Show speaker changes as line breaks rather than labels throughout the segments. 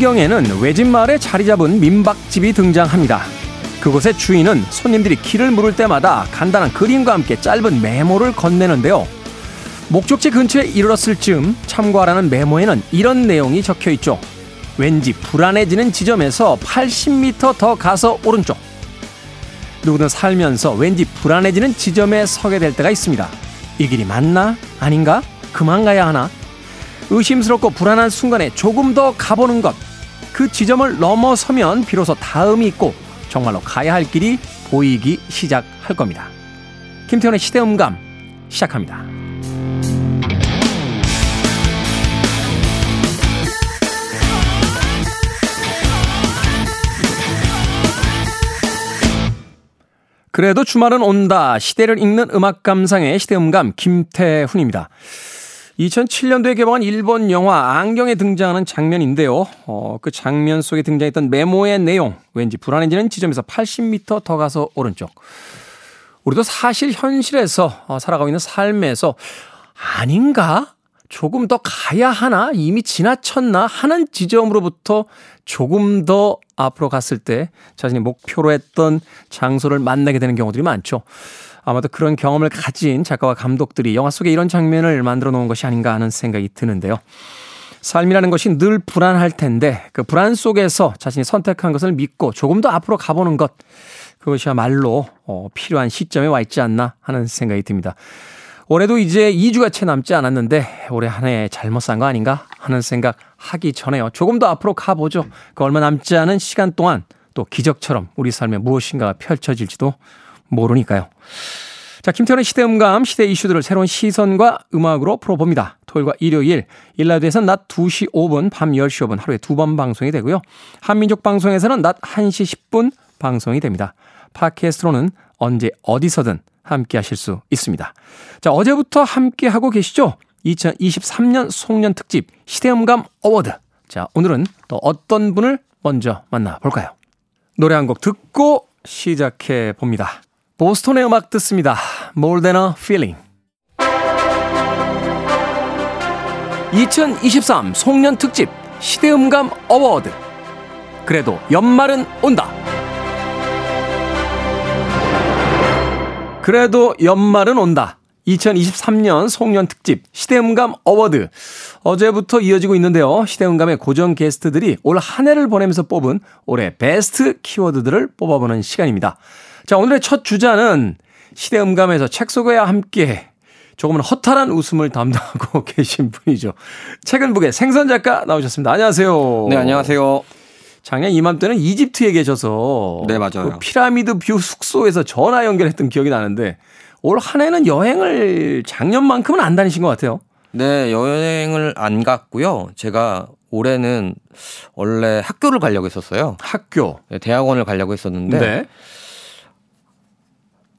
영화 안경에는 외진 마을에 자리 잡은 민박집이 등장합니다. 그곳의 주인은 손님들이 길을 물을 때마다 간단한 그림과 함께 짧은 메모를 건네는데요. 목적지 근처에 이르렀을 즈음 참고하라는 메모에는 이런 내용이 적혀 있죠. 왠지 불안해지는 지점에서 80m 더 가서 오른쪽. 누구든 살면서 왠지 불안해지는 지점에 서게 될 때가 있습니다. 이 길이 맞나? 아닌가? 그만 가야 하나? 의심스럽고 불안한 순간에 조금 더 가보는 것. 그 지점을 넘어서면 비로소 다음이 있고 정말로 가야 할 길이 보이기 시작할 겁니다. 김태훈의 시대음감 시작합니다. 그래도 주말은 온다. 시대를 읽는 음악 감상의 시대음감 김태훈입니다. 2007년도에 개봉한 일본 영화 안경에 등장하는 장면인데요. 어, 그 장면 속에 등장했던 메모의 내용, 왠지 불안해지는 지점에서 80m 더 가서 오른쪽. 우리도 사실 현실에서 어, 살아가고 있는 삶에서 아닌가? 조금 더 가야 하나? 이미 지나쳤나? 하는 지점으로부터 조금 더 앞으로 갔을 때 자신이 목표로 했던 장소를 만나게 되는 경우들이 많죠. 아마도 그런 경험을 가진 작가와 감독들이 영화 속에 이런 장면을 만들어 놓은 것이 아닌가 하는 생각이 드는데요. 삶이라는 것이 늘 불안할 텐데 그 불안 속에서 자신이 선택한 것을 믿고 조금 더 앞으로 가보는 것 그것이야말로 어, 필요한 시점에 와 있지 않나 하는 생각이 듭니다. 올해도 이제 2주가 채 남지 않았는데 올해 한 해 잘못 산 거 아닌가 하는 생각 하기 전에요. 조금 더 앞으로 가보죠. 그 얼마 남지 않은 시간 동안 또 기적처럼 우리 삶에 무엇인가 펼쳐질지도 모르니까요. 자, 김태훈의 시대음감, 시대 이슈들을 새로운 시선과 음악으로 풀어봅니다. 토요일과 일요일, 일라디오에서는 낮 2시 5분, 밤 10시 5분 하루에 두 번 방송이 되고요. 한민족 방송에서는 낮 1시 10분 방송이 됩니다. 팟캐스트로는 언제 어디서든 함께 하실 수 있습니다. 자, 어제부터 함께 하고 계시죠? 2023년 송년 특집 시대음감 어워드. 자, 오늘은 또 어떤 분을 먼저 만나볼까요? 노래 한 곡 듣고 시작해 봅니다. 보스톤의 음악 듣습니다. More Than a Feeling. 2023 송년 특집 시대음감 어워드. 그래도 연말은 온다. 그래도 연말은 온다. 2023년 송년 특집 시대음감 어워드. 어제부터 이어지고 있는데요. 시대음감의 고정 게스트들이 올 한 해를 보내면서 뽑은 올해 베스트 키워드들을 뽑아보는 시간입니다. 자, 오늘의 첫 주자는 시대 음감에서 책 소개와 함께 조금은 허탈한 웃음을 담당하고 계신 분이죠. 책은 book의 생선 작가 나오셨습니다. 안녕하세요.
네, 안녕하세요.
작년 이맘때는 이집트에 계셔서
네, 맞아요.
그 피라미드 뷰 숙소에서 전화 연결했던 기억이 나는데 올 한 해는 여행을 작년만큼은 안 다니신 것 같아요.
네, 여행을 안 갔고요. 제가 올해는 원래 학교를 가려고 했었어요.
학교.
네, 대학원을 가려고 했었는데
네.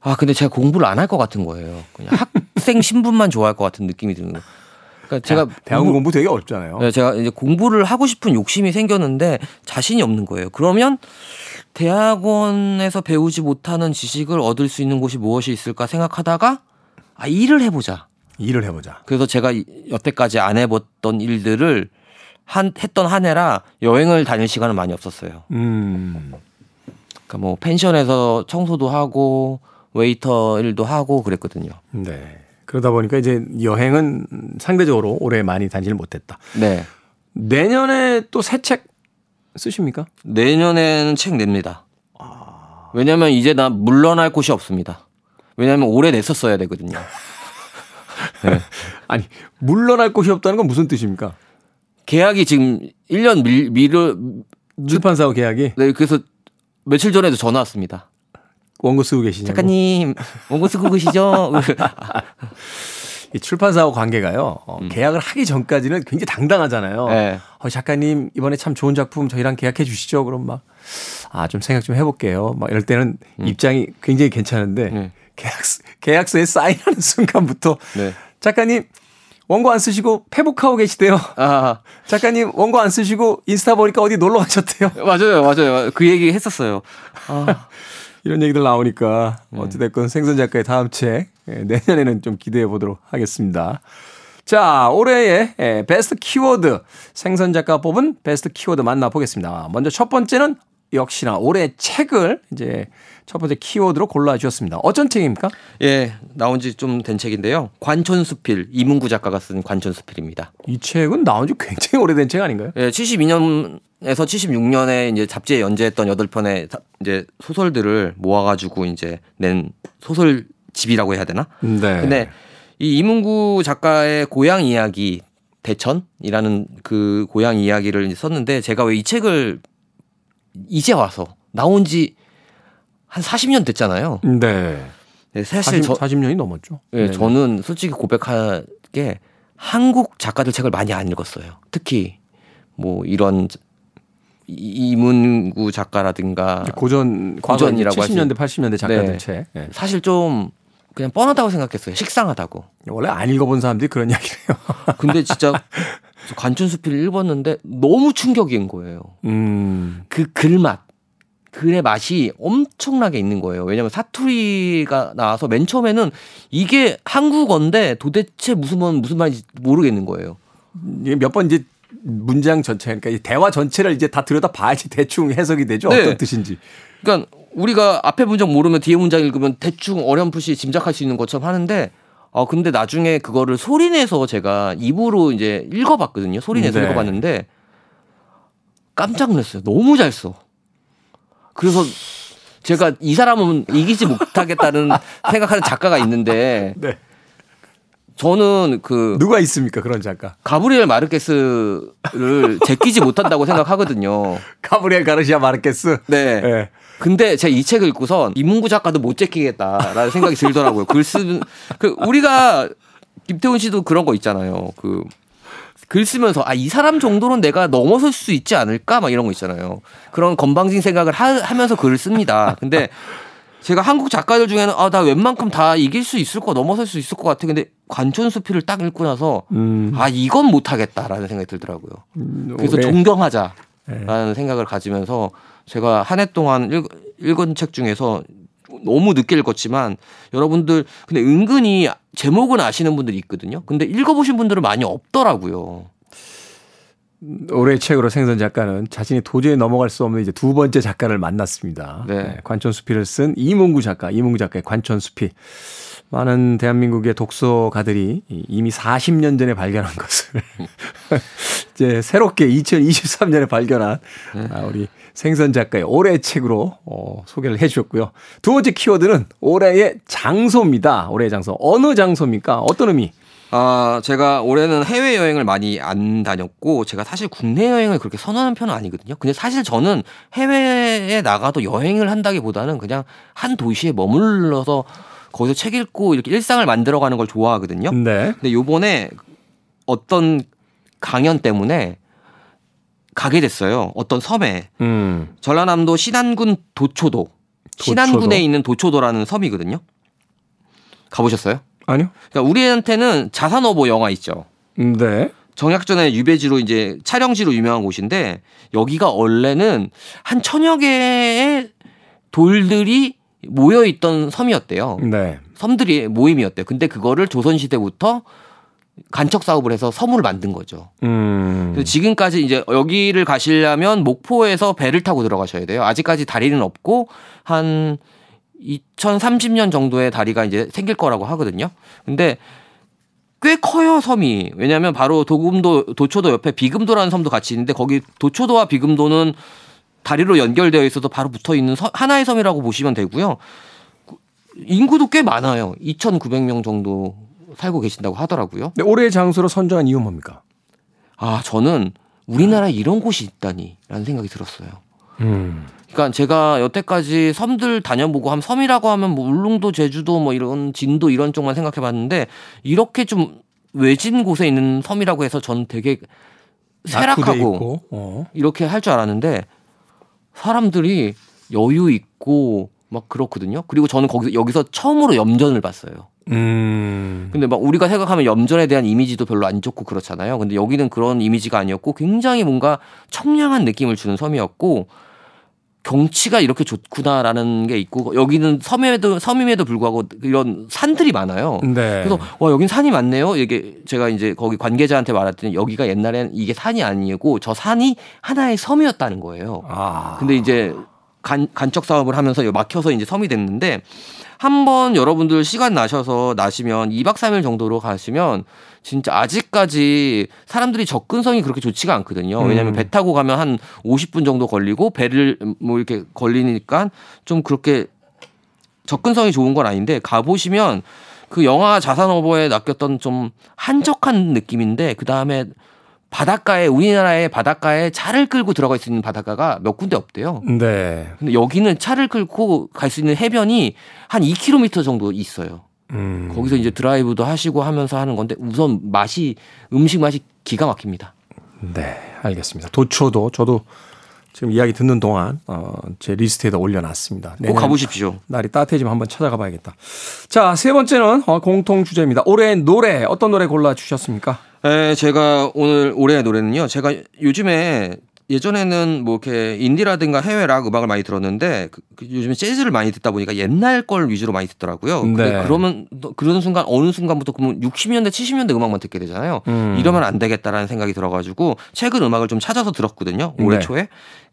아, 근데 제가 공부를 안 할 것 같은 거예요. 그냥 학생 신분만 좋아할 것 같은 느낌이 드는 거예요. 그러니까 제가
대학원 공부 되게 어렵잖아요.
네, 제가 이제 공부를 하고 싶은 욕심이 생겼는데 자신이 없는 거예요. 그러면 대학원에서 배우지 못하는 지식을 얻을 수 있는 곳이 무엇이 있을까 생각하다가 아, 일을 해보자.
일을 해보자.
그래서 제가 여태까지 안 해봤던 일들을 한, 했던 한 해라 여행을 다닐 시간은 많이 없었어요.
음.
그러니까 뭐 펜션에서 청소도 하고 웨이터 일도 하고 그랬거든요.
네. 그러다 보니까 이제 여행은 상대적으로 올해 많이 다니질 못했다.
네.
내년에 또 새 책 쓰십니까?
내년에는 책 냅니다. 왜냐면 이제 나 물러날 곳이 없습니다. 왜냐면 올해 냈었어야 되거든요. 네.
아니, 물러날 곳이 없다는 건 무슨 뜻입니까?
계약이 지금 1년 밀, 미르,
출판사와 계약이
네, 그래서 며칠 전에도 전화 왔습니다.
원고 쓰고 계시냐고.
작가님, 원고 쓰고 계시죠?
이 출판사와 관계가요. 어, 계약을 하기 전까지는 굉장히 당당하잖아요.
네.
어, 작가님 이번에 참 좋은 작품 저희랑 계약해 주시죠. 그럼 막 아, 좀 생각 좀 해볼게요. 막 이럴 때는 입장이 굉장히 괜찮은데
네.
계약서, 계약서에 사인하는 순간부터
네.
작가님 원고 안 쓰시고 페북하고 계시대요.
아,
작가님 원고 안 쓰시고 인스타 보니까 어디 놀러 가셨대요.
맞아요, 맞아요. 그 얘기 했었어요. 아,
이런 얘기들 나오니까 어찌됐건 생선 작가의 다음 책 예, 내년에는 좀 기대해 보도록 하겠습니다. 자, 올해의 예, 베스트 키워드 생선 작가 뽑은 베스트 키워드 만나보겠습니다. 먼저 첫 번째는 역시나 올해 책을 이제 첫 번째 키워드로 골라주셨습니다. 어떤 책입니까?
예, 나온 지 좀 된 책인데요. 관촌수필 이문구 작가가 쓴 관촌수필입니다.
이 책은 나온 지 굉장히 오래된 책 아닌가요?
예, 72년 에서 76년에 이제 잡지에 연재했던 8편의 이제 소설들을 모아가지고 이제 낸 소설집이라고 해야 되나?
네.
근데 이 이문구 작가의 고향 이야기 대천이라는 그 고향 이야기를 썼는데 제가 왜 이 책을 이제 와서 나온 지 한 40년 됐잖아요.
네.
네, 사실
40,
저,
40년이 넘었죠.
예,
네.
저는 솔직히 고백하게 한국 작가들 책을 많이 안 읽었어요. 특히 뭐 이런 이- 이문구 작가라든가
고전
고전이라고
과거 70년대 80년대 작가들
네.
책. 예.
사실 좀 그냥 뻔하다고 생각했어요. 식상하다고.
원래 안 읽어본 사람들이 그런 이야기를 해요.
근데 진짜 저 관춘수필을 읽었는데 너무 충격인 거예요.
음.
그 글맛. 글의 맛이 엄청나게 있는 거예요. 왜냐면 사투리가 나와서 맨 처음에는 이게 한국어인데 도대체 무슨 말, 무슨 말인지 모르겠는 거예요.
몇 번 이제 문장 전체 그러니까 이 대화 전체를 이제 다 들여다 봐야지 대충 해석이 되죠.
네.
어떤 뜻인지.
그러니까 우리가 앞에 문장 모르면 뒤에 문장 읽으면 대충 어렴풋이 짐작할 수 있는 것처럼 하는데 아 근데 나중에 그거를 소리내서 제가 입으로 이제 읽어봤거든요. 소리내서
네.
읽어봤는데 깜짝 놀랐어요. 너무 잘 써. 그래서 제가 이 사람은 이기지 못하겠다는 생각하는 작가가 있는데
네.
저는 그
누가 있습니까 그런 작가?
가브리엘 마르케스를 제끼지 못한다고 생각하거든요.
가브리엘 가르시아 마르케스.
네.
예.
근데 제가 이 책을 읽고선 이문구 작가도 못 제끼겠다라는 생각이 들더라고요. 글 쓰는 그 우리가 김태훈 씨도 그런 거 있잖아요. 그 글 쓰면서 아 이 사람 정도는 내가 넘어설 수 있지 않을까 막 이런 거 있잖아요. 그런 건방진 생각을 하, 면서 글을 씁니다. 근데 제가 한국 작가들 중에는 아 나 웬만큼 다 이길 수 있을 거 넘어설 수 있을 것 같아. 근데 관촌수필을 딱 읽고 나서
음.
아 이건 못하겠다라는 생각이 들더라고요. 그래서
올해-
존경하자라는 생각을 가지면서 제가 한 해 동안 읽, 읽은 책 중에서 너무 늦게 읽었지만 여러분들 근데 은근히 제목은 아시는 분들이 있거든요. 근데 읽어보신 분들은 많이 없더라고요.
올해 책으로 생선 작가는 자신이 도저히 넘어갈 수 없는 이제 두 번째 작가를 만났습니다.
네.
네, 관촌수필을 쓴 이문구 작가, 이문구 작가의 관촌수필. 많은 대한민국의 독서가들이 이미 40년 전에 발견한 것을 이제 새롭게 2023년에 발견한 아, 우리 생선 작가의 올해 책으로 어, 소개를 해 주셨고요. 두 번째 키워드는 올해의 장소입니다. 올해의 장소. 어느 장소입니까? 어떤 의미?
아, 제가 올해는 해외 여행을 많이 안 다녔고 제가 사실 국내 여행을 그렇게 선호하는 편은 아니거든요. 근데 사실 저는 해외에 나가도 여행을 한다기보다는 그냥 한 도시에 머물러서 거기서 책 읽고 이렇게 일상을 만들어가는 걸 좋아하거든요.
네.
근데 요번에 어떤 강연 때문에 가게 됐어요. 어떤 섬에
음.
전라남도 신안군 도초도, 신안군에 있는 도초도라는 섬이거든요. 가보셨어요?
아니요.
그러니까 우리한테는 자산어보 영화 있죠.
네.
정약전의 유배지로 이제 촬영지로 유명한 곳인데 여기가 원래는 한 천여 개의 돌들이 모여 있던 섬이었대요.
네.
섬들이 모임이었대요. 근데 그거를 조선 시대부터 간척 사업을 해서 섬을 만든 거죠.
음.
그래서 지금까지 이제 여기를 가시려면 목포에서 배를 타고 들어가셔야 돼요. 아직까지 다리는 없고 한 2030년 정도의 다리가 이제 생길 거라고 하거든요. 근데 꽤 커요 섬이 왜냐하면 바로 도금도 도초도 옆에 비금도라는 섬도 같이 있는데 거기 도초도와 비금도는 다리로 연결되어 있어서 바로 붙어 있는 하나의 섬이라고 보시면 되고요. 인구도 꽤 많아요. 2,900명 정도 살고 계신다고 하더라고요.
네, 올해의 장소로 선정한 이유는 뭡니까?
아 저는 우리나라에 이런 곳이 있다니라는 생각이 들었어요.
음.
그러니까 제가 여태까지 섬들 다녀보고 한 섬이라고 하면 뭐 울릉도, 제주도 뭐 이런 진도 이런 쪽만 생각해봤는데 이렇게 좀 외진 곳에 있는 섬이라고 해서 전 되게 세락하고
어.
이렇게 할 줄 알았는데 사람들이 여유 있고 막 그렇거든요. 그리고 저는 거기서 여기서 처음으로 염전을 봤어요.
음.
근데 막 우리가 생각하면 염전에 대한 이미지도 별로 안 좋고 그렇잖아요. 근데 여기는 그런 이미지가 아니었고 굉장히 뭔가 청량한 느낌을 주는 섬이었고 경치가 이렇게 좋구나라는 게 있고 여기는 섬에도 섬임에도 불구하고 이런 산들이 많아요.
네.
그래서 와 여긴 산이 많네요. 이게 제가 이제 거기 관계자한테 말했더니 여기가 옛날엔 이게 산이 아니고 저 산이 하나의 섬이었다는 거예요.
아.
근데 이제 간, 간척 사업을 하면서 막혀서 이제 섬이 됐는데 한번 여러분들 시간 나셔서 나시면 2박 3일 정도로 가시면 진짜 아직까지 사람들이 접근성이 그렇게 좋지가 않거든요. 왜냐하면
음.
배 타고 가면 한 50분 정도 걸리고 배를 뭐 이렇게 걸리니까 좀 그렇게 접근성이 좋은 건 아닌데 가보시면 그 영화 자산어버에 낚였던 좀 한적한 느낌인데 그 다음에 바닷가에 우리나라의 바닷가에 차를 끌고 들어갈 수 있는 바닷가가 몇 군데 없대요.
네.
근데 여기는 차를 끌고 갈 수 있는 해변이 한 2km 정도 있어요.
음.
거기서 이제 드라이브도 하시고 하면서 하는 건데 우선 맛이 음식 맛이 기가 막힙니다.
네, 알겠습니다. 도초도 저도 지금 이야기 듣는 동안 어, 제 리스트에다 올려놨습니다.
꼭 가보십시오.
날이 따뜻해지면 한번 찾아가 봐야겠다. 자, 세 번째는 어, 공통 주제입니다. 올해 노래 어떤 노래 골라 주셨습니까?
네, 제가 오늘 올해의 노래는요. 제가 요즘에 예전에는 뭐 이렇게 인디라든가 해외 락 음악을 많이 들었는데 그, 그 요즘에 재즈를 많이 듣다 보니까 옛날 걸 위주로 많이 듣더라고요. 근데
네.
그러면 또 그러는 순간 어느 순간부터 그러면 60년대 70년대 음악만 듣게 되잖아요.
음.
이러면 안 되겠다라는 생각이 들어가지고 최근 음악을 좀 찾아서 들었거든요. 올해
네.
초에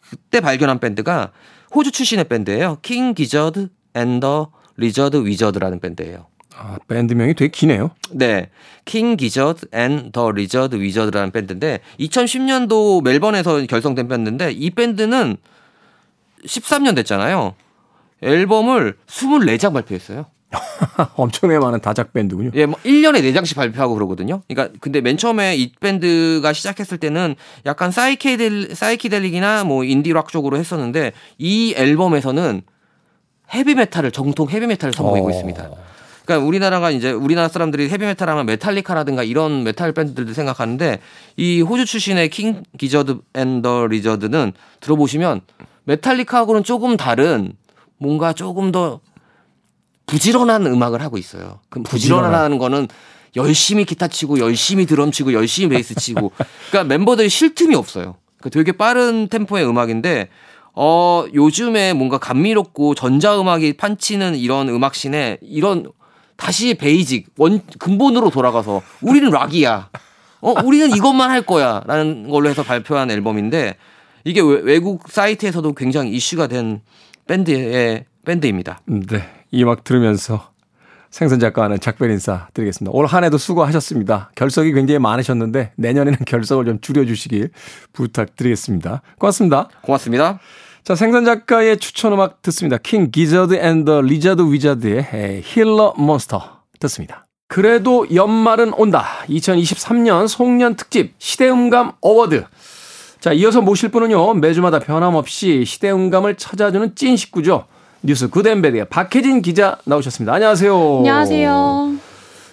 그때 발견한 밴드가 호주 출신의 밴드예요. King Gizzard and the Lizard Wizard라는 밴드예요.
아, 밴드명이 되게 기네요.
네. King Gizzard and the Lizard Wizard라는 밴드인데 2010년도 멜번에서 결성된 밴드인데 이 밴드는 13년 됐잖아요. 앨범을 24장 발표했어요.
엄청나게 많은 다작 밴드군요.
예, 뭐 1년에 4장씩 발표하고 그러거든요. 그러니까 근데 맨 처음에 이 밴드가 시작했을 때는 약간 사이키델 사이키델릭이나 뭐 인디 락 쪽으로 했었는데 이 앨범에서는 헤비 메탈을 정통 헤비 메탈을 선보이고
어.
있습니다. 그러니까 우리나라가 이제 우리나라 사람들이 헤비 메탈 하면 메탈리카라든가 이런 메탈 밴드들도 생각하는데 이 호주 출신의 King Gizzard and the Lizard는 들어보시면 메탈리카하고는 조금 다른 뭔가 조금 더 부지런한 음악을 하고 있어요. 그럼
부지런한.
부지런하다는 거는 열심히 기타 치고 열심히 드럼 치고 열심히 베이스 치고 그러니까 멤버들이 쉴 틈이 없어요. 그러니까 되게 빠른 템포의 음악인데 어 요즘에 뭔가 감미롭고 전자 음악이 판치는 이런 음악 씬에 이런 다시 basic 원 근본으로 돌아가서 우리는 락이야. 어 우리는 이것만 할 거야 라는 걸로 해서 발표한 앨범인데 이게 외- 외국 사이트에서도 굉장히 이슈가 된 밴드의 밴드입니다.
네. 이 음악 들으면서 생선 작가와는 작별 인사 드리겠습니다. 올 한 해도 수고하셨습니다. 결석이 굉장히 많으셨는데 내년에는 결석을 좀 줄여주시길 부탁드리겠습니다. 고맙습니다.
고맙습니다.
자, 생선 작가의 추천 음악 듣습니다. King Gizzard and the Lizard Wizard의 Gila Monster 듣습니다. 그래도 연말은 온다. 2023년 송년 특집 시대음감 어워드. 자, 이어서 모실 분은요, 매주마다 변함없이 시대음감을 찾아주는 찐 식구죠. 뉴스 Good and Bad의 박혜진 기자 나오셨습니다. 안녕하세요.
안녕하세요.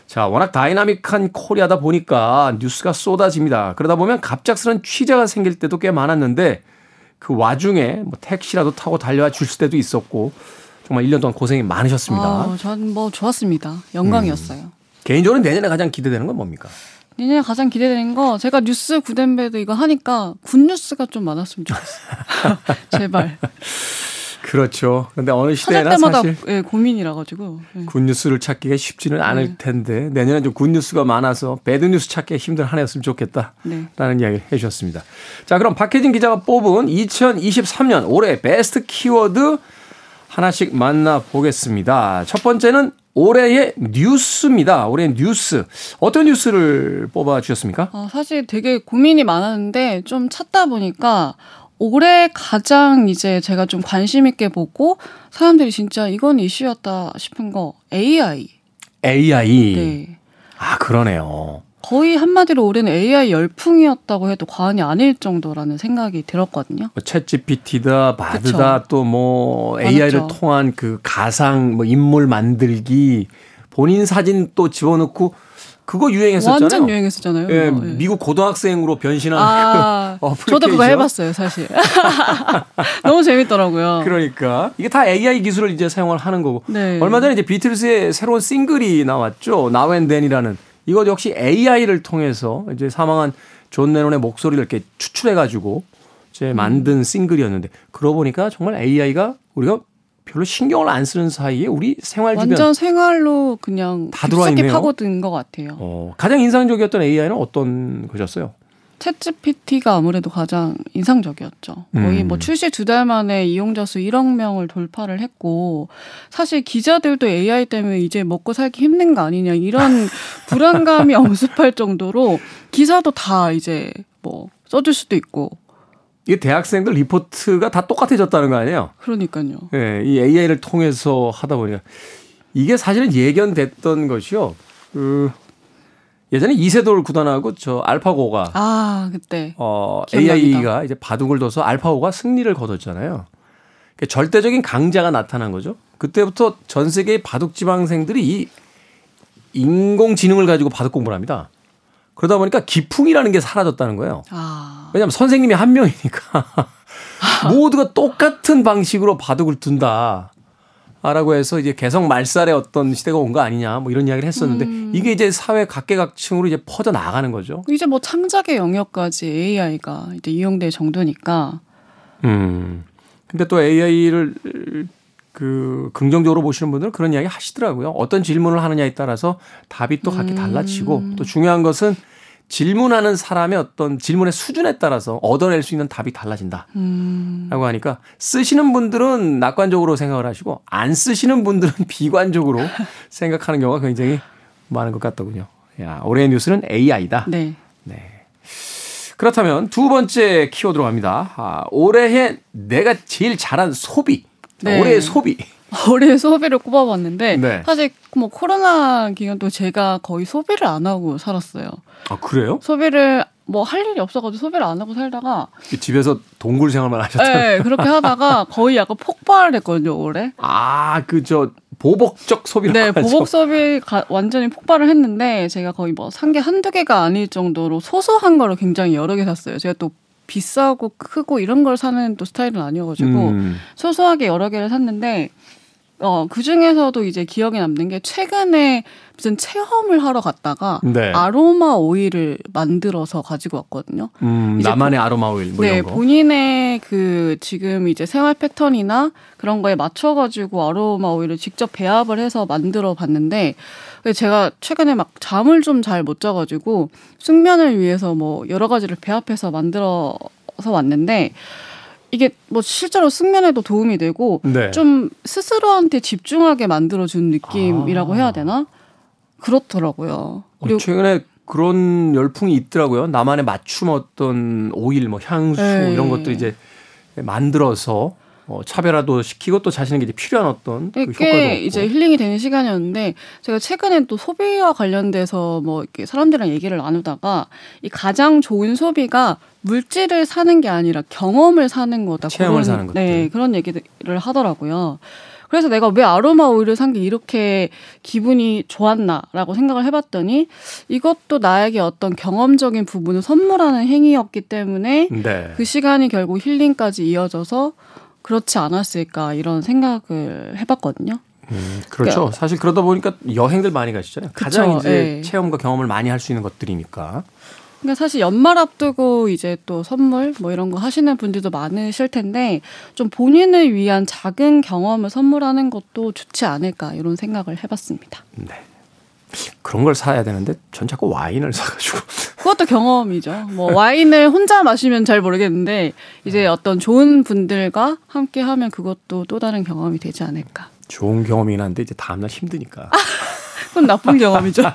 자, 워낙 다이나믹한 코리아다 보니까 뉴스가 쏟아집니다. 그러다 보면 갑작스런 취재가 생길 때도 꽤 많았는데 그 와중에 뭐 택시라도 타고 달려와 주실 때도 있었고 정말 1년 동안 고생이 많으셨습니다.
아, 전뭐 좋았습니다. 영광이었어요.
개인적으로 내년에 가장 기대되는 건 뭡니까?
내년에 가장 기대되는 거 제가 뉴스 Good and Bad 이거 하니까 good news가 좀 많았으면 좋겠어요. 제발.
그렇죠. 근데 어느 시대나
때마다
사실
예, 고민이라 가지고. 예.
good news를 찾기가 쉽지는 않을
네.
텐데 내년에 좀 good news가 많아서 bad news 찾기가 힘든 한 해였으면 좋겠다.
네.
라는 이야기를 해 주셨습니다. 자, 그럼 박혜진 기자가 뽑은 2023년 올해 베스트 키워드 하나씩 만나보겠습니다. 첫 번째는 올해의 뉴스입니다. 올해의 뉴스. 어떤 뉴스를 뽑아 주셨습니까?
어, 사실 되게 고민이 많았는데 좀 찾다 보니까 올해 가장 이제 제가 좀 관심 있게 보고 사람들이 진짜 이건 이슈였다 싶은 거 AI.
AI.
네.
아, 그러네요.
거의 한마디로 올해는 AI 열풍이었다고 해도 과언이 아닐 정도라는 생각이 들었거든요.
뭐 챗GPT다, 바드다, 또 뭐 AI를. 통한 그 가상 뭐 인물 만들기, 본인 사진 또 집어넣고 그거 유행했었잖아요.
완전 유행했었잖아요.
예.
예.
미국 고등학생으로 변신한
아,
그
저도 그거
어플리케이션.
해봤어요, 사실. 너무 재밌더라고요.
그러니까 이게 다 AI 기술을 이제 사용을 하는 거고
네.
얼마 전에 이제 비틀스의 새로운 싱글이 나왔죠. Then이라는 이거 역시 AI를 통해서 이제 사망한 존 레논의 목소리를 이렇게 추출해 가지고 이제 만든 싱글이었는데 그러고 보니까 정말 AI가 우리가 별로 신경을 안 쓰는 사이에 우리 생활 주변
완전 생활로 그냥
다 들어와 있네요.
파고든 것 같아요.
어, 가장 인상적이었던 AI는 어떤 것이었어요?
챗GPT가 아무래도 가장 인상적이었죠. 거의
음.
뭐 출시 두 달 만에 이용자 수 1억 명을 돌파를 했고 사실 기자들도 AI 때문에 이제 먹고 살기 힘든 거 아니냐 이런 불안감이 엄습할 정도로 기사도 다 이제 뭐 써줄 수도 있고
이게 대학생들 리포트가 다 똑같아졌다는 거 아니에요?
그러니까요.
예, 이 AI를 통해서 하다 보니까 이게 사실은 예견됐던 것이요. 그 예전에 이세돌 구단하고 저 알파고가
아 그때
어
기억납니다.
AI가 이제 바둑을 둬서 알파고가 승리를 거뒀잖아요. 그러니까 절대적인 강자가 나타난 거죠. 그때부터 전 세계의 바둑 지망생들이 이 인공지능을 가지고 바둑 공부를 합니다. 그러다 보니까 기풍이라는 게 사라졌다는 거예요.
아
왜냐하면 선생님이 한 명이니까 모두가 똑같은 방식으로 바둑을 둔다. 라고 해서 이제 개성 말살의 어떤 시대가 온 거 아니냐 뭐 이런 이야기를 했었는데
음.
이게 이제 사회 각계각층으로 이제 퍼져 나가는 거죠.
이제 뭐 창작의 영역까지 AI가 이제 이용될 정도니까
음. 근데 또 AI를 그 긍정적으로 보시는 분들은 그런 이야기 하시더라고요. 어떤 질문을 하느냐에 따라서 답이 또 각기 달라지고 또 중요한 것은 질문하는 사람의 어떤 질문의 수준에 따라서 얻어낼 수 있는 답이 달라진다.
음,
라고 하니까 쓰시는 분들은 낙관적으로 생각을 하시고 안 쓰시는 분들은 비관적으로 생각하는 경우가 굉장히 많은 것 같더군요. 야, 올해의 뉴스는 AI다.
네.
그렇다면 두 번째 키워드로 갑니다. 아, 올해의 내가 제일 잘한 소비.
네.
올해의 소비.
올해 소비를 꼽아봤는데
네.
사실 뭐 코로나 기간 도 제가 거의 소비를 안 하고 살았어요.
아, 그래요?
소비를 뭐 할 일이 없어가지고 소비를 안 하고 살다가
집에서 동굴 생활만 하셨다고요?
네, 그렇게 하다가 거의 약간 폭발했거든요 올해.
아, 그 저 보복적 소비라고
네,
하죠.
보복 소비 가, 완전히 폭발을 했는데 제가 거의 뭐 산 게 한두 개가 아닐 정도로 소소한 거를 굉장히 여러 개 샀어요. 제가 또 비싸고 크고 이런 걸 사는 또 스타일은 아니어가지고
음.
소소하게 여러 개를 샀는데 어, 그 중에서도 이제 기억에 남는 게 최근에 무슨 체험을 하러 갔다가
네.
아로마 오일을 만들어서 가지고 왔거든요.
음, 나만의 아로마 오일 뭐
네. 본인의 그 지금 이제 생활 패턴이나 그런 거에 맞춰 가지고 아로마 오일을 직접 배합을 해서 만들어 봤는데 제가 최근에 막 잠을 좀 잘 못 자 가지고 숙면을 위해서 뭐 여러 가지를 배합해서 만들어서 왔는데 이게 뭐 실제로 숙면에도 도움이 되고
네.
좀 스스로한테 집중하게 만들어준 느낌이라고
아.
해야 되나? 그렇더라고요.
어, 최근에 그런 열풍이 있더라고요. 나만의 맞춤 어떤 오일, 뭐 향수
네.
이런 것들 이제 만들어서 어, 차별화도 시키고 또 자신에게 필요한 어떤 그 효과도
꽤
얻고.
이제 힐링이 되는 시간이었는데 제가 최근에 또 소비와 관련돼서 뭐 이렇게 사람들이랑 얘기를 나누다가 이 가장 좋은 소비가 물질을 사는 게 아니라 경험을 사는 거다.
체험을
그런,
사는 것들.
네, 그런 얘기를 하더라고요. 그래서 내가 왜 아로마 오일을 산 게 이렇게 기분이 좋았나라고 생각을 해봤더니 이것도 나에게 어떤 경험적인 부분을 선물하는 행위였기 때문에
네.
그 시간이 결국 힐링까지 이어져서 그렇지 않았을까 이런 생각을 해봤거든요.
음, 그렇죠. 사실 그러다 보니까 여행들 많이 가시잖아요. 가장
그쵸,
이제
예.
체험과 경험을 많이 할 수 있는 것들이니까.
그러니까 사실 연말 앞두고 이제 또 선물 뭐 이런 거 하시는 분들도 많으실 텐데 좀 본인을 위한 작은 경험을 선물하는 것도 좋지 않을까 이런 생각을 해봤습니다.
네. 그런 걸 사야 되는데 전 자꾸 와인을 사가지고
그것도 경험이죠. 뭐 와인을 혼자 마시면 잘 모르겠는데 이제 어떤 좋은 분들과 함께 하면 그것도 또 다른 경험이 되지 않을까.
좋은 경험이긴 한데 이제 다음날 힘드니까.
그건 나쁜 경험이죠.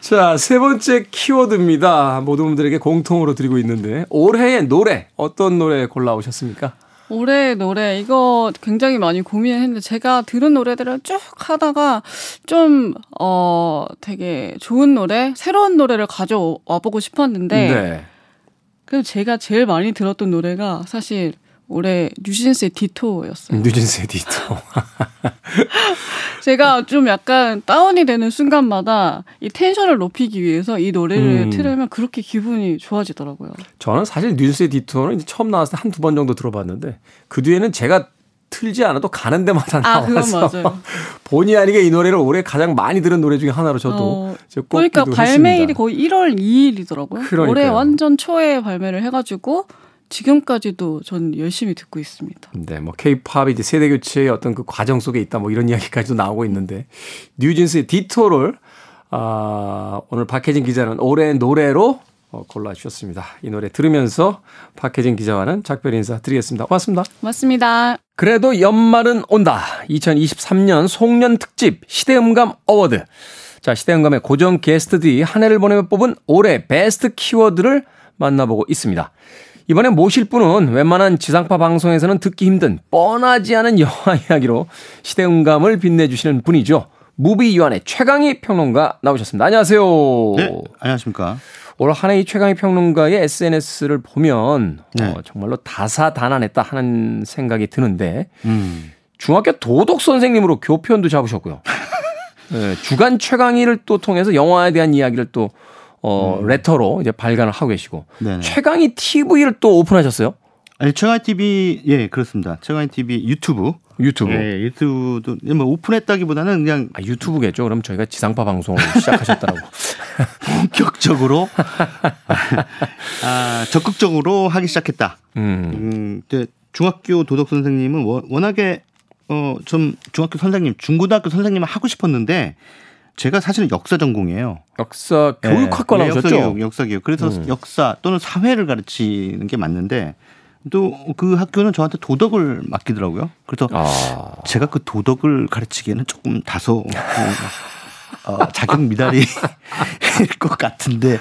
자, 세 번째 키워드입니다. 모든 분들에게 공통으로 드리고 있는데 올해의 노래 어떤 노래 골라오셨습니까?
올해 노래 이거 굉장히 많이 고민을 했는데 제가 들은 노래들을 쭉 하다가 좀 어 되게 좋은 노래, 새로운 노래를 가져와 보고 싶었는데
네.
그래도 제가 제일 많이 들었던 노래가 사실 올해 뉴진스의 Ditto였어요.
뉴진스의 Ditto.
제가 좀 약간 다운이 되는 순간마다 이 텐션을 높이기 위해서 이 노래를
음.
틀으면 그렇게 기분이 좋아지더라고요.
저는 사실 뉴진스의 Ditto는 이제 처음 나왔을 때 한 두 번 정도 들어봤는데 그 뒤에는 제가 틀지 않아도 가는 데마다
아,
나와서
맞아요.
본의 아니게 이 노래를 올해 가장 많이 들은 노래 중에 하나로 저도
어,
저
그러니까 발매일이
했습니다.
거의 1월 2일이더라고요.
그러니까요.
올해 완전 초에 발매를 해가지고 지금까지도 전 열심히 듣고 있습니다.
네, 뭐 K-팝이 이제 세대 교체의 어떤 그 과정 속에 있다 뭐 이런 이야기까지도 나오고 있는데 뉴진스의 Ditto를 아, 오늘 박혜진 기자는 올해 노래로 어, 골라주셨습니다. 이 노래 들으면서 박혜진 기자와는 작별 인사 드리겠습니다. 고맙습니다.
고맙습니다.
그래도 연말은 온다. 2023년 송년 특집 시대음감 award. 자, 시대음감의 고정 게스트들이 한 해를 보내며 뽑은 올해 베스트 키워드를 만나보고 있습니다. 이번에 모실 분은 웬만한 지상파 방송에서는 듣기 힘든 뻔하지 않은 영화 이야기로 시대음감을 빛내주시는 분이죠. 무비 유한의 최강희 평론가 나오셨습니다. 안녕하세요.
네, 안녕하십니까.
올 한해 이 최강희 평론가의 SNS를 보면
네.
어, 정말로 다사다난했다 하는 생각이 드는데
음.
중학교 도덕 선생님으로 교편도 잡으셨고요. 네, 주간 최강희를 또 통해서 영화에 대한 이야기를 또 어, 레터로 이제 발간을 하고 계시고
음. 네네.
최강희 TV를 또 오픈하셨어요.
아니 최강희 TV 예 그렇습니다. 최강희 TV 유튜브.
유튜브.
예 유튜브도 뭐 오픈했다기보다는 그냥
아, 유튜브겠죠. 그럼 저희가 지상파 방송을 시작하셨다라고.
본격적으로 아 적극적으로 하기 시작했다.
음.
음, 중학교 도덕 선생님은 워- 워낙에 어 좀 중학교 선생님, 중고등학교 선생님을 하고 싶었는데 제가 사실은 역사 전공이에요.
역사 교육학과
예,
나오셨죠?
역사 교육, 역사 교육. 그래서
음.
역사 또는 사회를 가르치는 게 맞는데 또 그 학교는 저한테 도덕을 맡기더라고요. 그래서
아.
제가 그 도덕을 가르치기에는 조금 다소 어, 어, 자격 미달이 일것 같은데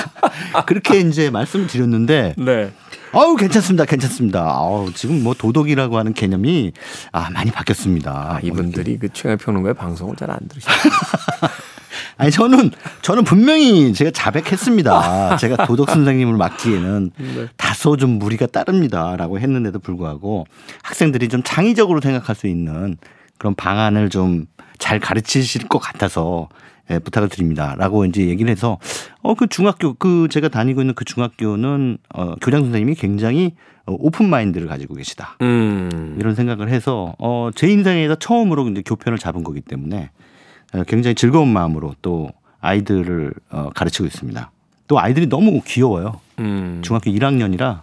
그렇게 이제 말씀을 드렸는데
네.
아우 괜찮습니다, 괜찮습니다. 아우 지금 뭐 도덕이라고 하는 개념이 아 많이 바뀌었습니다.
아, 이분들이 그 최강희 평론가의 방송을 잘 안 들으시죠.
아니 저는 저는 분명히 제가 자백했습니다. 제가 도덕 선생님을 맡기에는 다소 좀 무리가 따릅니다라고 했는데도 불구하고 학생들이 좀 창의적으로 생각할 수 있는 그런 방안을 좀 잘 가르치실 것 같아서 예, 부탁을 드립니다라고 이제 얘기를 해서 어 그 중학교 그 제가 다니고 있는 그 중학교는 어 교장 선생님이 굉장히 어, 오픈 마인드를 가지고 계시다.
음.
이런 생각을 해서 어, 제 인생에서 처음으로 이제 교편을 잡은 거기 때문에 어, 굉장히 즐거운 마음으로 또 아이들을 어, 가르치고 있습니다. 또 아이들이 너무 귀여워요.
음.
중학교 1학년이라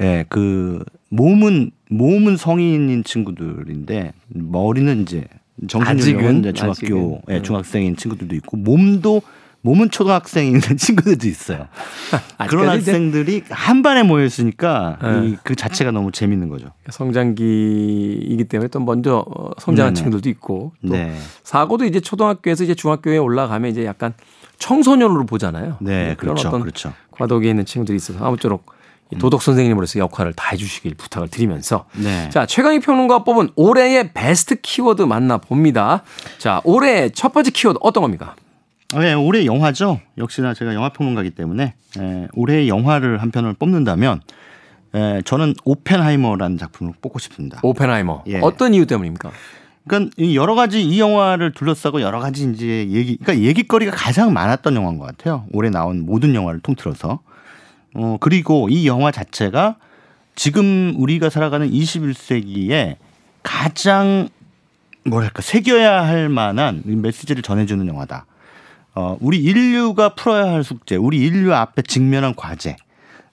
예, 그 몸은 몸은 성인인 친구들인데 머리는 이제 정신연령은? 이제 중학교. 예, 중학생인 친구들도 있고 몸도 몸은 초등학생인 친구들도 있어요. 그런
이제
학생들이 한 반에 모여 있으니까
네.
이 그 자체가 너무 재밌는 거죠.
성장기이기 때문에 또 먼저 어, 성장한
네네.
친구들도 있고 또
네.
사고도 이제 초등학교에서 이제 중학교에 올라가면 이제 약간 청소년으로 보잖아요.
네,
그런
그렇죠.
어떤
그렇죠.
과도기에 있는 친구들이 있어서 아무쪼록 이 도덕 선생님으로서 역할을 다 해주시길 부탁을 드리면서
네.
자 최강희 평론가 뽑은 올해의 베스트 키워드 만나 봅니다. 자 올해 첫 번째 키워드 어떤 겁니까?
네, 올해 영화죠. 역시나 제가 영화 평론가이기 때문에 에, 올해 영화를 한 편을 뽑는다면 에, 저는 오펜하이머라는 작품을 뽑고 싶습니다.
오펜하이머
예.
어떤 이유 때문입니까?
그러니까 이 여러 가지 이 영화를 둘러싸고 여러 가지 이제 얘기, 그러니까 얘기거리가 가장 많았던 영화인 것 같아요. 올해 나온 모든 영화를 통틀어서. 어 그리고 이 영화 자체가 지금 우리가 살아가는 21세기에 가장 뭐랄까 새겨야 할 만한 메시지를 전해주는 영화다. 어 우리 인류가 풀어야 할 숙제, 우리 인류 앞에 직면한 과제.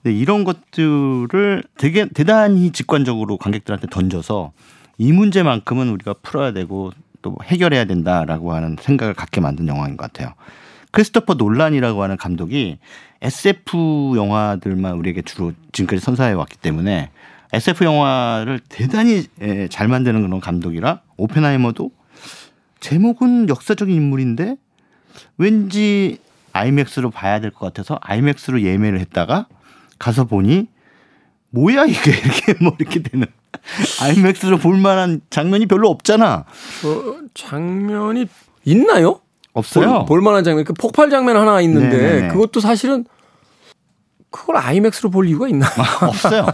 네, 이런 것들을 되게 대단히 직관적으로 관객들한테 던져서 이 문제만큼은 우리가 풀어야 되고 또 해결해야 된다라고 하는 생각을 갖게 만든 영화인 것 같아요. 크리스토퍼 놀란이라고 하는 감독이 SF 영화들만 우리에게 주로 지금까지 선사해 왔기 때문에 SF 영화를 대단히 예, 잘 만드는 그런 감독이라 오펜하이머도 제목은 역사적인 인물인데 왠지 아이맥스로 봐야 될 것 같아서 아이맥스로 예매를 했다가 가서 보니 뭐야 이게 이렇게 뭐 이렇게 되는 아이맥스로 볼 만한 장면이 별로 없잖아.
어, 장면이 있나요?
없어요.
볼, 볼만한 장면, 그 폭발 장면 하나 있는데
네네네.
그것도 사실은 그걸 아이맥스로 볼 이유가 있나?
없어요.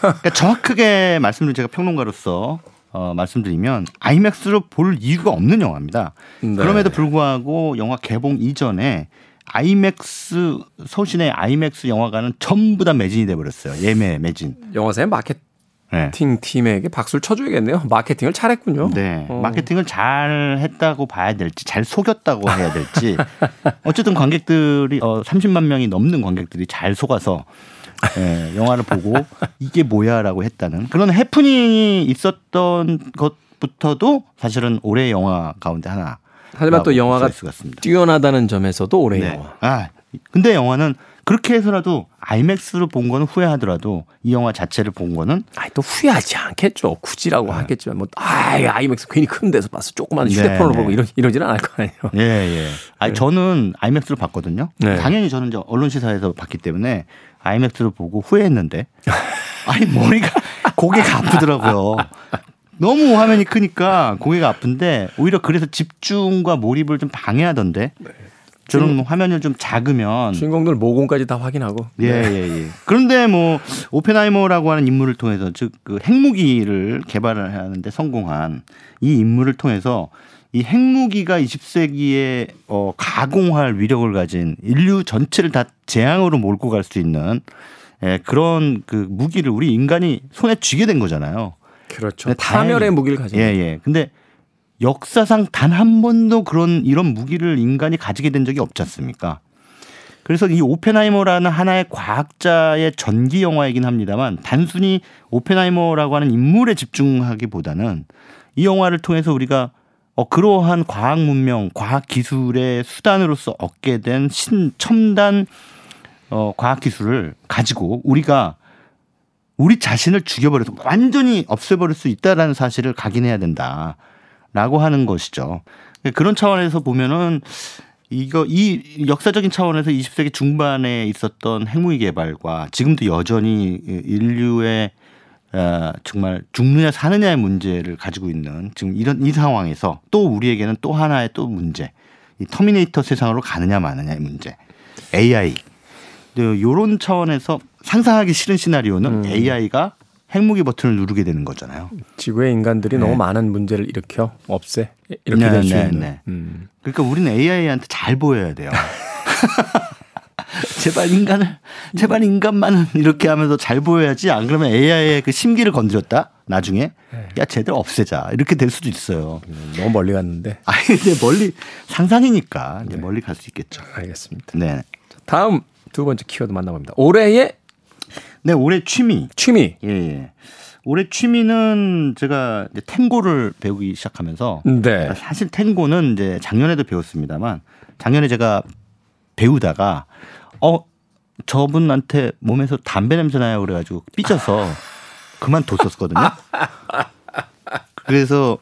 그러니까 정확하게 말씀을 제가 평론가로서 어, 말씀드리면 아이맥스로 볼 이유가 없는 영화입니다.
네.
그럼에도 불구하고 영화 개봉 이전에 아이맥스 서울시내 아이맥스 영화관은 전부 다 매진이 돼 버렸어요. 예매 매진.
영화사의 마케팅 마케팅 팀에게 박수를 쳐줘야겠네요. 마케팅을 잘했군요.
네.
어.
마케팅을 잘 했다고 봐야 될지, 잘 속였다고 해야 될지. 어쨌든 관객들이, 어, 30만 명이 넘는 관객들이 잘 속아서, 예, 영화를 보고 이게 뭐야라고 했다는 그런 해프닝이 있었던 것부터도 사실은 올해의 영화 가운데 하나.
하지만 또 영화가. 뛰어나다는 점에서도 올해
네.
영화.
아, 근데 영화는 그렇게 해서라도 아이맥스로 본 거는 후회하더라도 이 영화 자체를 본 거는
아니 또 후회하지 않겠죠. 굳이라고 하겠지만 뭐 아이 아이맥스 괜히 큰 데서 봤어. 조그만
네,
휴대폰으로
네.
보고 이러 이러지는 않을 거 아니에요.
예, 예. 아니, 저는 아이맥스로 봤거든요.
네.
당연히 저는 이제 언론 시사에서 봤기 때문에 아이맥스로 보고 후회했는데. 아니, 머리가, 고개가 아프더라고요. 너무 화면이 크니까 고개가 아픈데 오히려 그래서 집중과 몰입을 좀 방해하던데. 저는 뭐 화면이 좀 작으면
주인공들 모공까지 다 확인하고.
예, 예, 예. 그런데 뭐 오펜하이머라고 하는 인물을 통해서 즉 그 핵무기를 개발을 하는데 성공한 이 인물을 통해서 이 핵무기가 20세기에 어 가공할 위력을 가진 인류 전체를 다 재앙으로 몰고 갈 수 있는 예, 그런 그 무기를 우리 인간이 손에 쥐게 된 거잖아요.
그렇죠. 파멸의 무기를 가진.
예, 예. 근데 역사상 단 한 번도 그런 이런 무기를 인간이 가지게 된 적이 없지 않습니까? 그래서 이 오펜하이머라는 하나의 과학자의 전기 영화이긴 합니다만 단순히 오펜하이머라고 하는 인물에 집중하기보다는 이 영화를 통해서 우리가 어 그러한 과학 문명, 과학 기술의 수단으로서 얻게 된 신첨단 어 과학 기술을 가지고 우리가 우리 자신을 죽여버려서 완전히 없애버릴 수 있다라는 사실을 각인해야 된다 라고 하는 것이죠. 그런 차원에서 보면은 이거 이 역사적인 차원에서 20세기 중반에 있었던 핵무기 개발과 지금도 여전히 인류의 어, 정말 죽느냐 사느냐의 문제를 가지고 있는 지금 이런 이 상황에서 또 우리에게는 또 하나의 또 문제. 이 터미네이터 세상으로 가느냐 마느냐의 문제. AI 요런 차원에서 상상하기 싫은 시나리오는 AI가 핵무기 버튼을 누르게 되는 거잖아요.
지구의 인간들이
네.
너무 많은 문제를 일으켜 없애 이렇게
네,
될수
네,
있는.
네.
음.
그러니까 우리는 AI한테 잘 보여야 돼요. 제발 인간을, 제발 인간만은 이렇게 하면서 잘 보여야지. 안 그러면 AI의 그 심기를 건드렸다. 나중에 야 쟤들 없애자 이렇게 될 수도 있어요.
음, 너무 멀리 갔는데.
아니 근데 멀리 상상이니까 이제 멀리 갈 수 있겠죠.
알겠습니다.
네,
다음 두 번째 키워드 만나봅니다. 올해의
네 올해 취미.
취미.
예, 예. 올해 취미는 제가 이제 탱고를 배우기 시작하면서
네.
사실 탱고는 이제 작년에도 배웠습니다만 작년에 제가 배우다가 어 저분한테 몸에서 담배 냄새 나요 그래가지고 삐져서 그만뒀었거든요. 그래서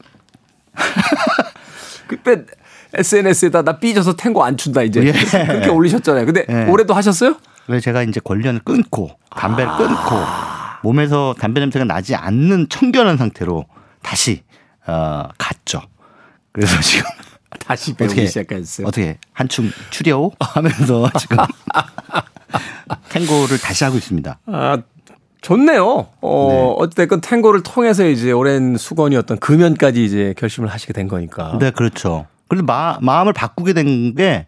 그때 SNS에다 나 삐져서 탱고 안 춘다 이제
예.
그렇게 올리셨잖아요. 근데
예.
올해도 하셨어요?
왜 제가 이제 권련을 끊고 담배를 끊고 몸에서 담배 냄새가 나지 않는 청결한 상태로 다시 어, 갔죠. 그래서 지금
다시 배우기
어떻게
시작했어요.
어떻게 한춤 추려오 하면서 지금 탱고를 다시 하고 있습니다.
아, 좋네요. 어,
네.
어쨌든 탱고를 통해서 이제 오랜 수건이었던 금연까지 이제 결심을 하시게 된 거니까.
네, 그렇죠. 그래서 마, 마음을 바꾸게 된 게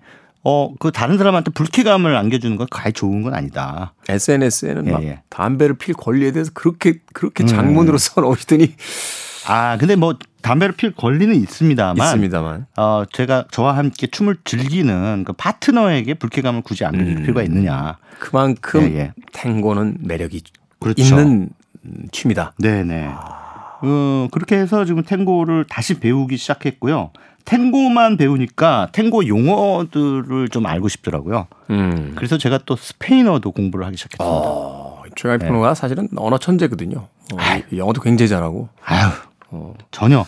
어, 그 다른 사람한테 불쾌감을 안겨주는 건 과히 좋은 건 아니다.
SNS에는
예,
막
예.
담배를 필 권리에 대해서 그렇게 그렇게 장문으로 써놓으시더니
아, 근데 뭐 담배를 필 권리는 있습니다만
있습니다만.
어, 제가 저와 함께 춤을 즐기는 그 파트너에게 불쾌감을 굳이 안겨줄
음.
필요가 있느냐.
그만큼
예, 예.
탱고는 매력이
그렇죠.
있는 취미다.
네네. 어, 그렇게 해서 지금 탱고를 다시 배우기 시작했고요. 탱고만 배우니까 탱고 용어들을 좀 알고 싶더라고요.
음.
그래서 제가 또 스페인어도 공부를 하기 시작했습니다.
어, 조이프노가 사실은 언어 천재거든요. 어, 영어도 굉장히 잘하고.
아유, 전혀.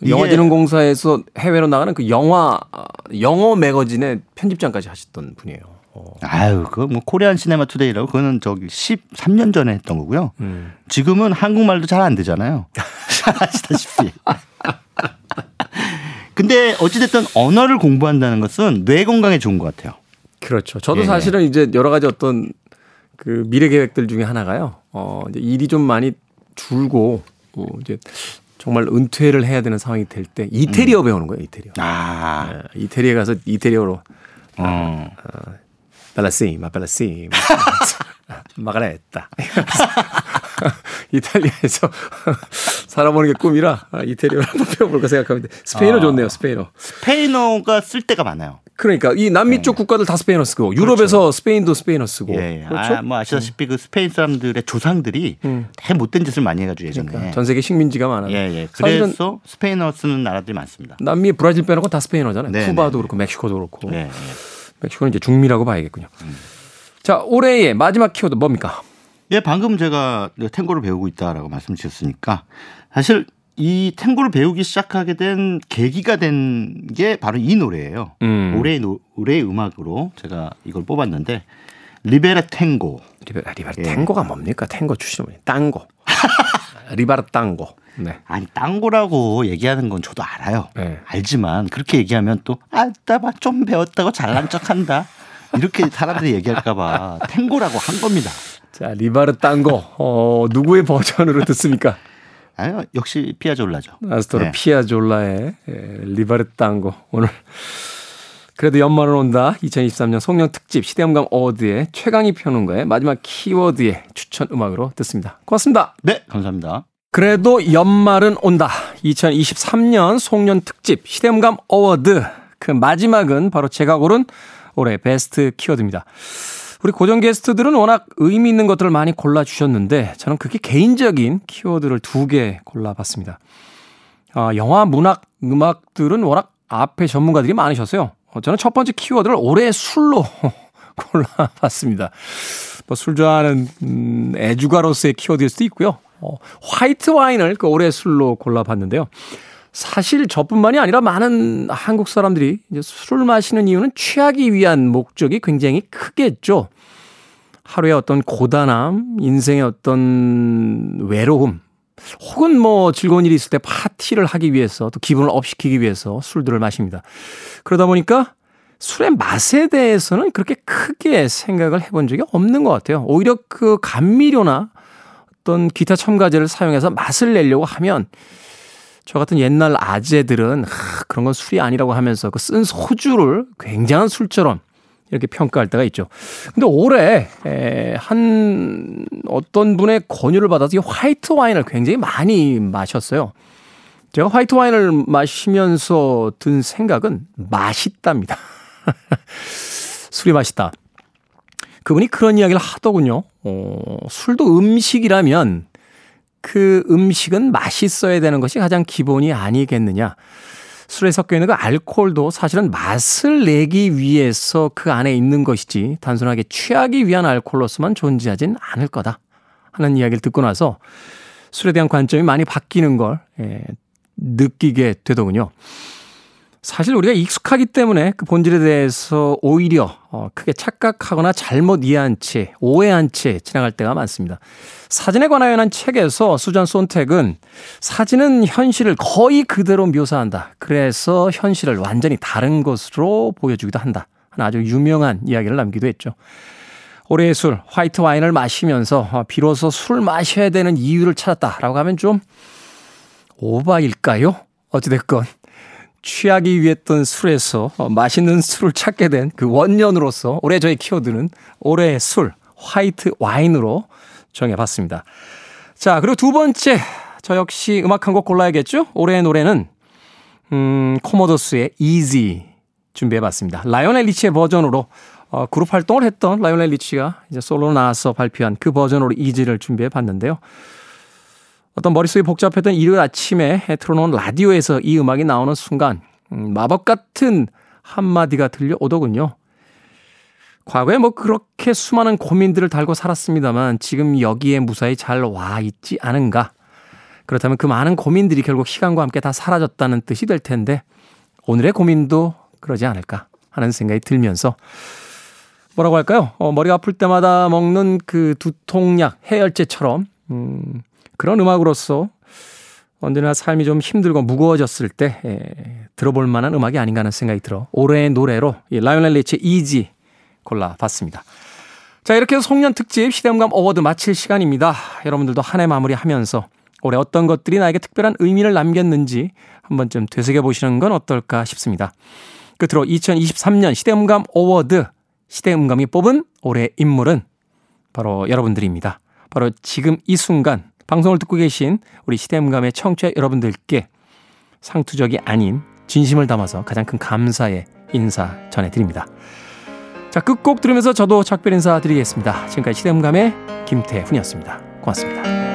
이게-
영화진흥공사에서 해외로 나가는 그 영화 아, 영어 매거진의 편집장까지 하셨던 분이에요. 어.
아유, 그거 뭐 코리안 시네마 투데이라고 그거는 저기 13년 전에 했던 거고요.
음.
지금은 한국말도 잘 안 되잖아요. 잘 아시다시피. 근데 어찌됐든 언어를 공부한다는 것은 뇌 건강에 좋은 것 같아요.
그렇죠. 저도
예.
사실은 이제 여러 가지 어떤 그 미래 계획들 중에 하나가요. 어, 이제 일이 좀 많이 줄고 어, 이제 정말 은퇴를 해야 되는 상황이 될 때 이태리어 배우는 거예요. 이태리어.
아,
예, 이태리에 가서 이태리어로
어.
bellissima bellissima Margherita 이탈리아에서 살아보는 게 꿈이라 아, 이태리어를 한번 배워볼까 생각하는데 스페인어
아.
좋네요. 스페인어.
스페인어가 쓸 때가 많아요.
그러니까 이 남미 쪽 국가들 다 스페인어 쓰고 유럽에서 스페인도 스페인어 쓰고
예, 예.
그렇죠.
아, 뭐 아시다시피 그 스페인 사람들의 조상들이
음.
대 못된 짓을 많이 해가지고 예전에.
그러니까 전 세계 식민지가 많아요.
예, 예. 그래서 스페인어 쓰는 나라들이 많습니다.
남미 브라질 빼놓고 다 스페인어잖아요.
네,
쿠바도
네,
그렇고 멕시코도 그렇고.
예, 예.
멕시코는 이제 중미라고 봐야겠군요. 자 올해의 마지막 키워드 뭡니까?
예, 방금 제가 탱고를 배우고 있다라고 말씀드렸으니까 사실 이 탱고를 배우기 시작하게 된 계기가 된 게 바로 이 노래예요.
음.
올해의 노, 올해의 음악으로 제가 이걸 뽑았는데 Libertango.
리베라 리베라
예.
탱고가 뭡니까? 탱고 뭐예요? tango. Libertango. 네.
아니 tango라고 얘기하는 건 저도 알아요.
네.
알지만 그렇게 얘기하면 또 아따 좀 배웠다고 잘난 척한다. 이렇게 사람들이 얘기할까봐 탱고라고 한 겁니다.
자 Libertango 어, 누구의 버전으로 듣습니까?
아유 역시 피아졸라죠.
아스토르
네.
피아졸라의 예, Libertango 오늘 그래도 연말은 온다 2023년 송년 특집 시대음감 award의 최광희 평론가의 마지막 키워드의 추천 음악으로 듣습니다. 고맙습니다.
네 감사합니다.
그래도 연말은 온다. 2023년 송년 특집 시대음감 award. 그 마지막은 바로 제가 고른 올해 베스트 키워드입니다. 우리 고정 게스트들은 워낙 의미 있는 것들을 많이 골라주셨는데 저는 그렇게 개인적인 키워드를 두 개 골라봤습니다. 아, 영화, 문학, 음악들은 워낙 앞에 전문가들이 많으셨어요. 어, 저는 첫 번째 키워드를 올해의 술로 골라봤습니다. 뭐 술 좋아하는 음, 애주가로서의 키워드일 수도 있고요. 어, 화이트 와인을 그 올해의 술로 골라봤는데요. 사실 저뿐만이 아니라 많은 한국 사람들이 이제 술을 마시는 이유는 취하기 위한 목적이 굉장히 크겠죠. 하루의 어떤 고단함, 인생의 어떤 외로움, 혹은 뭐 즐거운 일이 있을 때 파티를 하기 위해서 또 기분을 업시키기 위해서 술들을 마십니다. 그러다 보니까 술의 맛에 대해서는 그렇게 크게 생각을 해본 적이 없는 것 같아요. 오히려 그 감미료나 어떤 기타 첨가제를 사용해서 맛을 내려고 하면 저 같은 옛날 아재들은 하, 그런 건 술이 아니라고 하면서 그 쓴 소주를 굉장한 술처럼 이렇게 평가할 때가 있죠. 근데 올해 에, 한 어떤 분의 권유를 받아서 이 화이트 와인을 굉장히 많이 마셨어요. 제가 화이트 와인을 마시면서 든 생각은 맛있답니다. 술이 맛있다. 그분이 그런 이야기를 하더군요. 어, 술도 음식이라면 그 음식은 맛있어야 되는 것이 가장 기본이 아니겠느냐. 술에 섞여 있는 그 알코올도 사실은 맛을 내기 위해서 그 안에 있는 것이지 단순하게 취하기 위한 알코올로서만 존재하진 않을 거다 하는 이야기를 듣고 나서 술에 대한 관점이 많이 바뀌는 걸 예, 느끼게 되더군요. 사실 우리가 익숙하기 때문에 그 본질에 대해서 오히려 어, 크게 착각하거나 잘못 이해한 채, 오해한 채 지나갈 때가 많습니다. 사진에 관하여는 책에서 수잔 손택은 사진은 현실을 거의 그대로 묘사한다. 그래서 현실을 완전히 다른 것으로 보여주기도 한다. 아주 유명한 이야기를 남기도 했죠. 올해의 술, 화이트 와인을 마시면서 어, 비로소 술 마셔야 되는 이유를 찾았다라고 하면 좀 오바일까요? 어찌됐건 취하기 위했던 술에서 어, 맛있는 술을 찾게 된 그 원년으로서 올해 저의 키워드는 올해의 술, 화이트 와인으로 정해봤습니다. 자, 그리고 두 번째, 저 역시 음악 한 곡 골라야겠죠? 올해의 노래는, 음, 코모도스의 Easy 준비해봤습니다. 라이오넬 리치의 버전으로 어, 그룹 활동을 했던 라이오넬 리치가 이제 솔로 나와서 발표한 그 버전으로 Easy를 준비해봤는데요. 어떤 머릿속이 복잡했던 일요일 아침에 틀어놓은 라디오에서 이 음악이 나오는 순간 음, 마법 같은 한마디가 들려오더군요. 과거에 뭐 그렇게 수많은 고민들을 달고 살았습니다만 지금 여기에 무사히 잘 와 있지 않은가. 그렇다면 그 많은 고민들이 결국 시간과 함께 다 사라졌다는 뜻이 될 텐데 오늘의 고민도 그러지 않을까 하는 생각이 들면서 뭐라고 할까요? 어, 머리가 아플 때마다 먹는 그 두통약, 해열제처럼 음, 그런 음악으로서 언제나 삶이 좀 힘들고 무거워졌을 때 에, 들어볼 만한 음악이 아닌가 하는 생각이 들어 올해의 노래로 이 라이오넬 리치의 Easy 골라봤습니다. 자 이렇게 해서 송년 특집 시대음감 award 마칠 시간입니다. 여러분들도 한 해 마무리하면서 올해 어떤 것들이 나에게 특별한 의미를 남겼는지 한 번쯤 되새겨보시는 건 어떨까 싶습니다. 끝으로 2023년 시대음감 award 시대음감이 뽑은 올해의 인물은 바로 여러분들입니다. 바로 지금 이 순간 방송을 듣고 계신 우리 시대음감의 청취자 여러분들께 상투적이 아닌 진심을 담아서 가장 큰 감사의 인사 전해드립니다. 자, 끝곡 들으면서 저도 작별 인사 드리겠습니다. 지금까지 시대음감의 김태훈이었습니다. 고맙습니다.